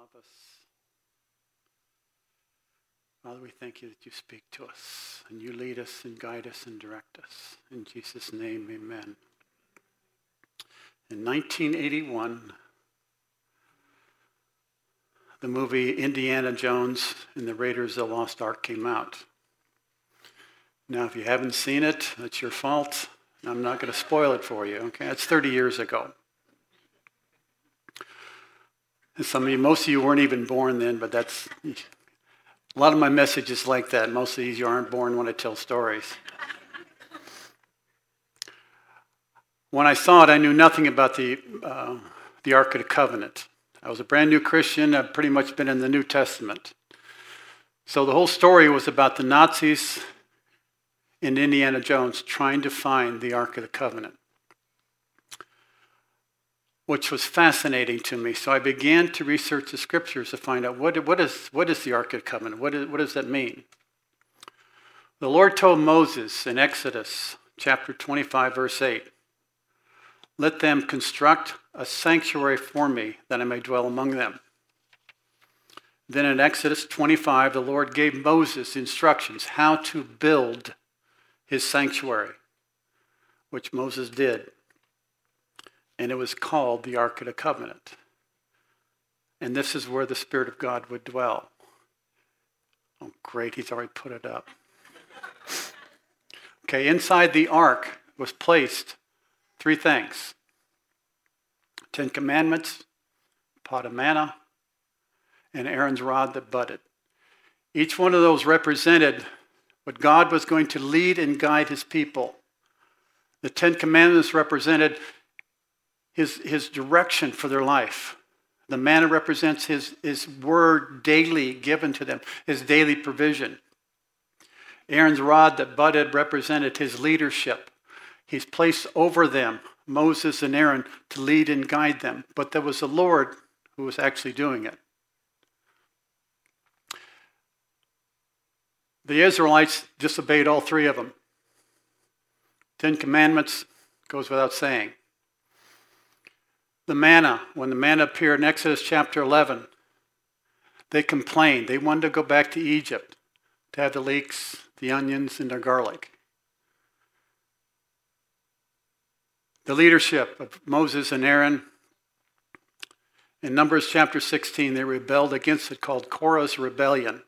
love us. Father, we thank you that you speak to us and you lead us and guide us and direct us. In Jesus' name, amen. In 1981, the movie Indiana Jones and the Raiders of the Lost Ark came out. Now, if you haven't seen it, that's your fault. I'm not going to spoil it for you, okay? It's 30 years ago. And some of you, most of you weren't even born then, but that's a lot of my message is like that. Most of these you aren't born when I tell stories. when I saw it, I knew nothing about the, uh, the Ark of the Covenant. I was a brand new Christian. I've pretty much been in the New Testament. So the whole story was about the Nazis and Indiana Jones trying to find the Ark of the Covenant which was fascinating to me. So I began to research the scriptures to find out what, what, is, what is the Ark of Covenant? What, is, what does that mean? The Lord told Moses in Exodus chapter 25, verse 8, Let them construct a sanctuary for me that I may dwell among them. Then in Exodus 25, the Lord gave Moses instructions how to build his sanctuary, which Moses did and it was called the Ark of the Covenant. And this is where the Spirit of God would dwell. Oh, great, he's already put it up. okay, inside the ark was placed three things Ten Commandments, pot of manna, and Aaron's rod that budded. Each one of those represented what God was going to lead and guide his people. The Ten Commandments represented his, his direction for their life. The manna represents his, his word daily given to them, his daily provision. Aaron's rod that budded represented his leadership. He's placed over them Moses and Aaron to lead and guide them, but there was the Lord who was actually doing it. The Israelites disobeyed all three of them. Ten Commandments goes without saying the manna, when the manna appeared in Exodus chapter 11, they complained. They wanted to go back to Egypt to have the leeks, the onions, and the garlic. The leadership of Moses and Aaron. In Numbers chapter 16, they rebelled against it, called Korah's rebellion.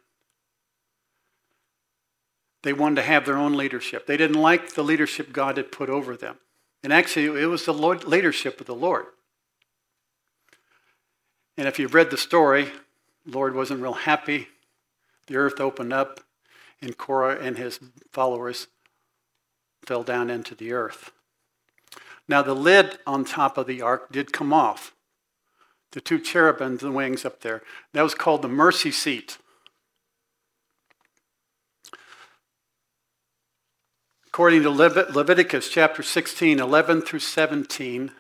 They wanted to have their own leadership. They didn't like the leadership God had put over them. And actually, it was the leadership of the Lord. And if you've read the story, Lord wasn't real happy. The earth opened up, and Korah and his followers fell down into the earth. Now, the lid on top of the ark did come off. The two cherubim, the wings up there. That was called the mercy seat. According to Leviticus chapter 16, 11 through 17,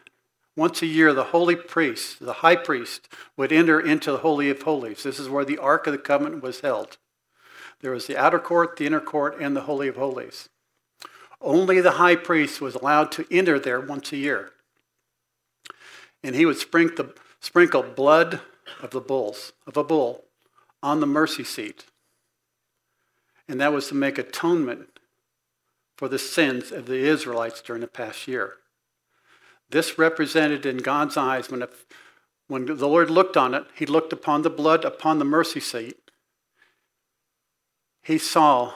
once a year, the holy priest, the high priest, would enter into the Holy of Holies. This is where the Ark of the Covenant was held. There was the outer court, the inner court, and the Holy of Holies. Only the high priest was allowed to enter there once a year. And he would sprinkle, sprinkle blood of the bulls, of a bull, on the mercy seat. And that was to make atonement for the sins of the Israelites during the past year. This represented in God's eyes when, when the Lord looked on it, he looked upon the blood upon the mercy seat. He saw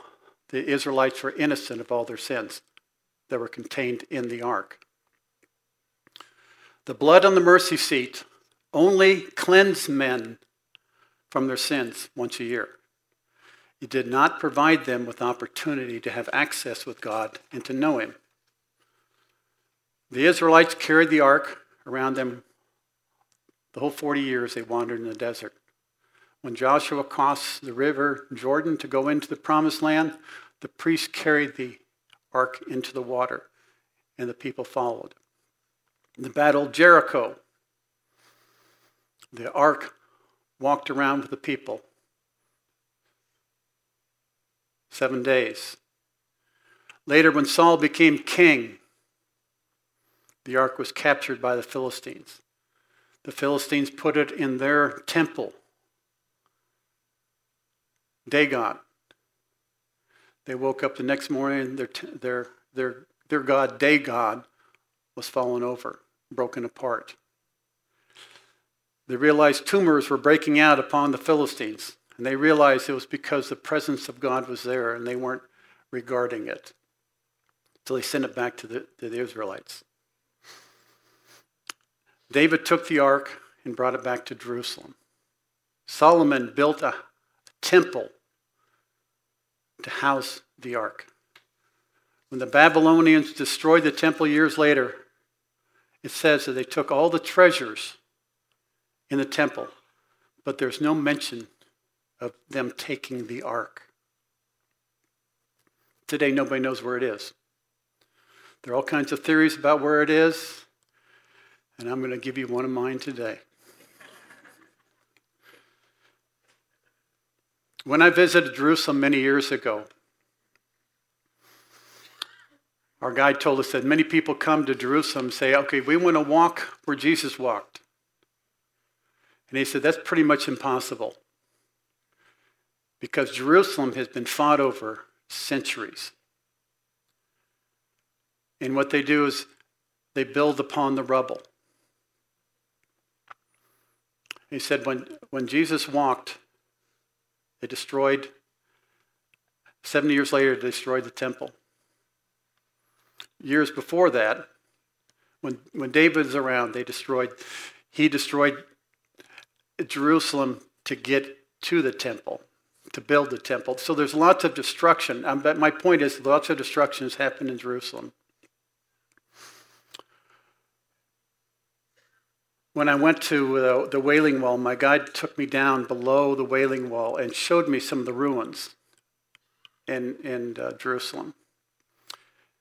the Israelites were innocent of all their sins that were contained in the ark. The blood on the mercy seat only cleansed men from their sins once a year. It did not provide them with opportunity to have access with God and to know Him. The Israelites carried the ark around them the whole 40 years they wandered in the desert. When Joshua crossed the river Jordan to go into the promised land, the priests carried the ark into the water, and the people followed. In the battle of Jericho, the ark walked around with the people seven days. Later, when Saul became king, the ark was captured by the Philistines. The Philistines put it in their temple Dagon. They woke up the next morning, their, their, their, their god, Dagon, was fallen over, broken apart. They realized tumors were breaking out upon the Philistines, and they realized it was because the presence of God was there and they weren't regarding it. So they sent it back to the, to the Israelites. David took the ark and brought it back to Jerusalem. Solomon built a temple to house the ark. When the Babylonians destroyed the temple years later, it says that they took all the treasures in the temple, but there's no mention of them taking the ark. Today, nobody knows where it is. There are all kinds of theories about where it is, and I'm going to give you one of mine today. When I visited Jerusalem many years ago, our guide told us that many people come to Jerusalem and say, okay, we want to walk where Jesus walked. And he said, that's pretty much impossible because Jerusalem has been fought over centuries. And what they do is they build upon the rubble. He said, when, when Jesus walked, they destroyed, 70 years later, they destroyed the temple. Years before that, when, when David around, they destroyed, he destroyed Jerusalem to get to the temple, to build the temple. So there's lots of destruction. Um, but my point is, lots of destruction has happened in Jerusalem. When I went to the, the Wailing Wall, my guide took me down below the Wailing Wall and showed me some of the ruins in, in uh, Jerusalem.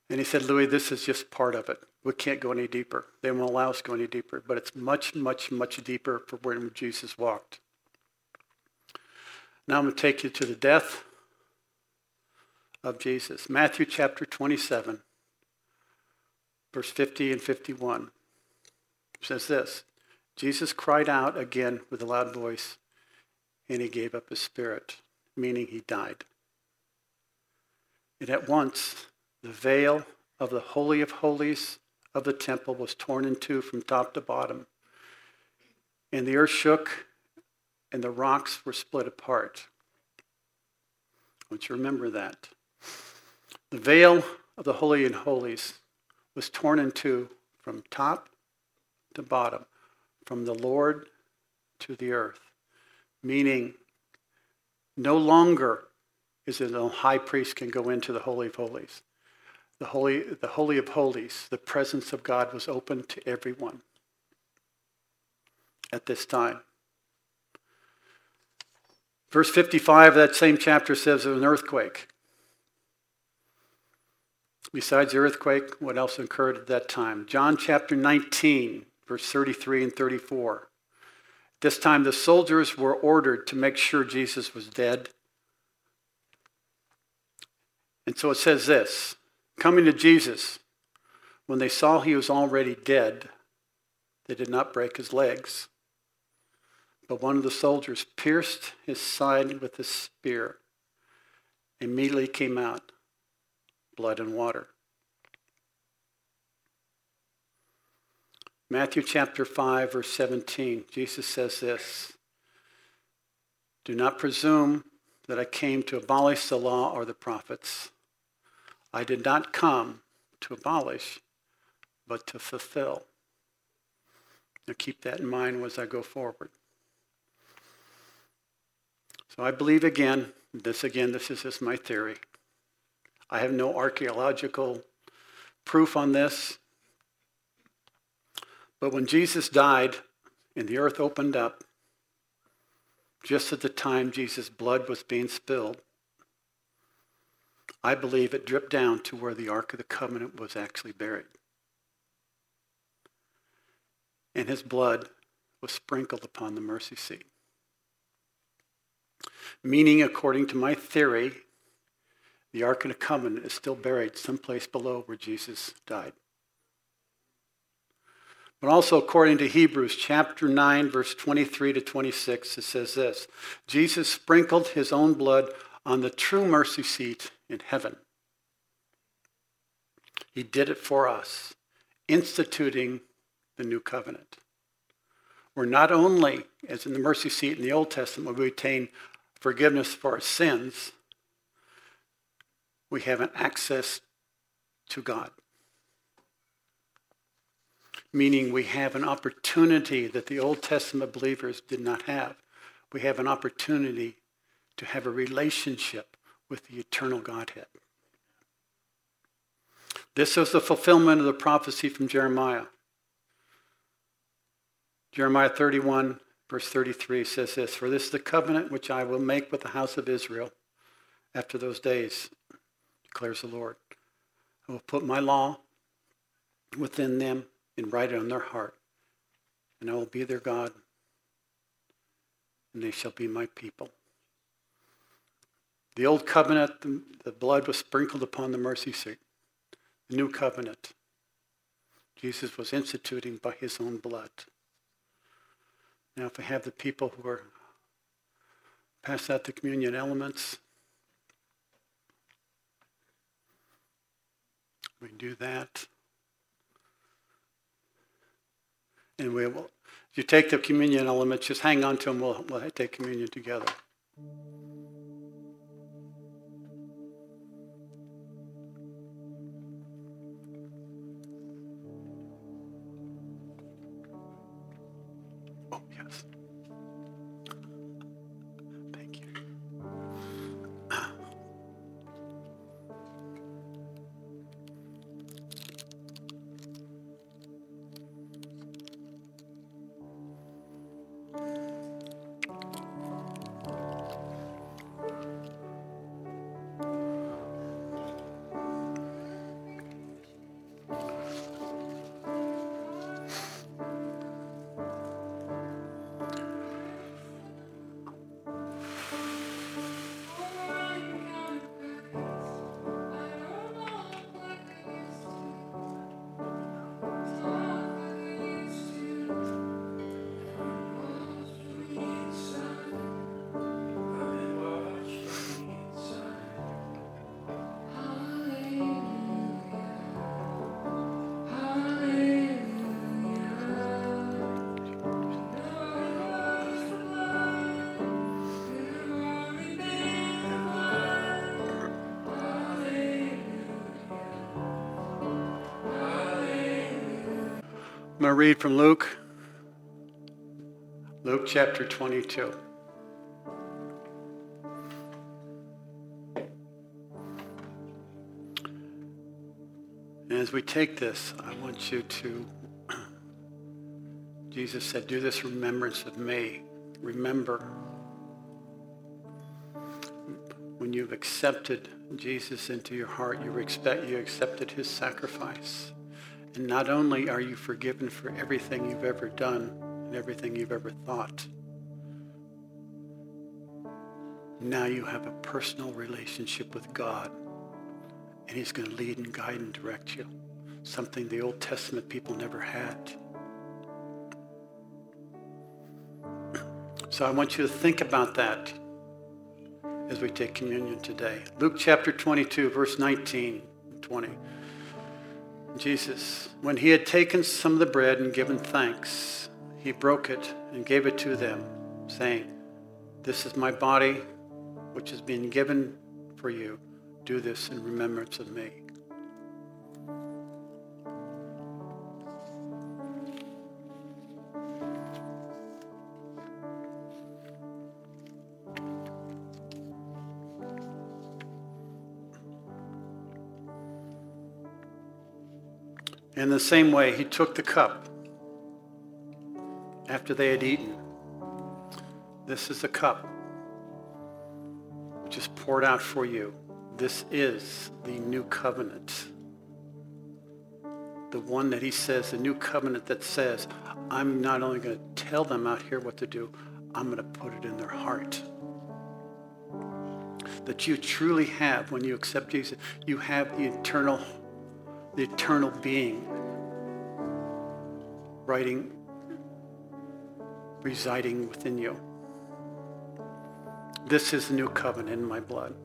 And he said, Louie, this is just part of it. We can't go any deeper. They won't allow us to go any deeper. But it's much, much, much deeper for where Jesus walked. Now I'm going to take you to the death of Jesus. Matthew chapter 27, verse 50 and 51 says this Jesus cried out again with a loud voice, and he gave up his spirit, meaning he died. And at once the veil of the Holy of Holies of the temple was torn in two from top to bottom. And the earth shook, and the rocks were split apart. I want you to remember that. The veil of the Holy and Holies was torn in two from top to bottom from the Lord to the earth, meaning no longer is it a high priest can go into the Holy of Holies. The Holy, the Holy of Holies, the presence of God was open to everyone at this time. Verse 55 of that same chapter says of an earthquake. Besides the earthquake, what else occurred at that time? John chapter 19, verse 33 and 34. This time the soldiers were ordered to make sure Jesus was dead. And so it says this coming to Jesus, when they saw he was already dead, they did not break his legs. But one of the soldiers pierced his side with a spear. Immediately came out blood and water. Matthew chapter 5, verse 17, Jesus says this Do not presume that I came to abolish the law or the prophets. I did not come to abolish, but to fulfill. Now keep that in mind as I go forward. So I believe again, this again, this is just my theory. I have no archaeological proof on this. But when Jesus died and the earth opened up, just at the time Jesus' blood was being spilled, I believe it dripped down to where the Ark of the Covenant was actually buried. And his blood was sprinkled upon the mercy seat. Meaning, according to my theory, the Ark of the Covenant is still buried someplace below where Jesus died. But also, according to Hebrews chapter 9, verse 23 to 26, it says this Jesus sprinkled his own blood on the true mercy seat in heaven. He did it for us, instituting the new covenant. We're not only, as in the mercy seat in the Old Testament, we obtain forgiveness for our sins, we have an access to God meaning we have an opportunity that the Old Testament believers did not have. We have an opportunity to have a relationship with the eternal Godhead. This is the fulfillment of the prophecy from Jeremiah. Jeremiah 31, verse 33 says this For this is the covenant which I will make with the house of Israel after those days, declares the Lord. I will put my law within them and write it on their heart. And I will be their God, and they shall be my people. The old covenant, the, the blood was sprinkled upon the mercy seat. The new covenant, Jesus was instituting by his own blood. Now, if we have the people who are pass out the communion elements, we do that. And we will, if you take the communion elements, just hang on to them. We'll, we'll take communion together. Going to read from Luke, Luke chapter 22. And as we take this, I want you to, Jesus said, do this remembrance of me. Remember when you've accepted Jesus into your heart, you, expect, you accepted his sacrifice. And not only are you forgiven for everything you've ever done and everything you've ever thought, now you have a personal relationship with God. And he's going to lead and guide and direct you. Something the Old Testament people never had. So I want you to think about that as we take communion today. Luke chapter 22, verse 19 and 20. Jesus, when he had taken some of the bread and given thanks, he broke it and gave it to them, saying, This is my body, which has been given for you. Do this in remembrance of me. In the same way, he took the cup after they had eaten. This is the cup which is poured out for you. This is the new covenant. The one that he says, the new covenant that says, I'm not only going to tell them out here what to do, I'm going to put it in their heart. That you truly have, when you accept Jesus, you have the eternal the eternal being writing, residing within you. This is the new covenant in my blood.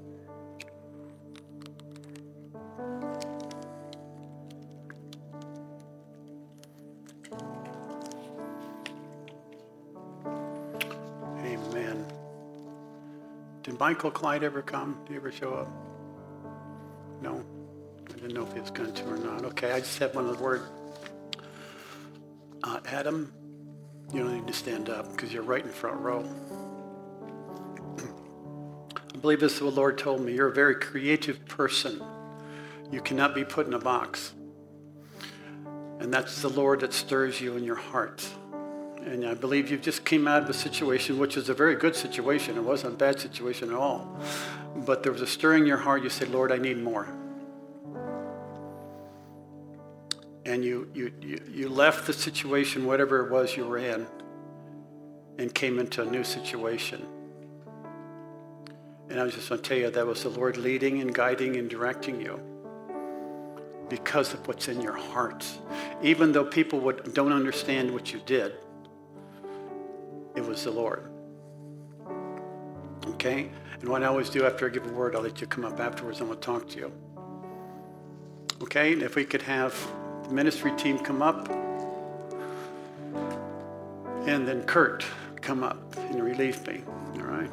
Amen. Did Michael Clyde ever come? Did he ever show up? No. I didn't know if he was going to or not. Okay, I just have one other word. Uh, Adam, you don't need to stand up because you're right in front row. I believe this is what the Lord told me. You're a very creative person. You cannot be put in a box. And that's the Lord that stirs you in your heart. And I believe you just came out of a situation, which is a very good situation. It wasn't a bad situation at all. But there was a stirring in your heart. You said, Lord, I need more. And you, you, you, you left the situation, whatever it was you were in, and came into a new situation. And I just going to tell you that was the Lord leading and guiding and directing you because of what's in your heart. Even though people would, don't understand what you did, it was the Lord. Okay? And what I always do after I give a word, I'll let you come up afterwards and we'll talk to you. Okay? And if we could have ministry team come up, and then Kurt come up and relieve me. All right?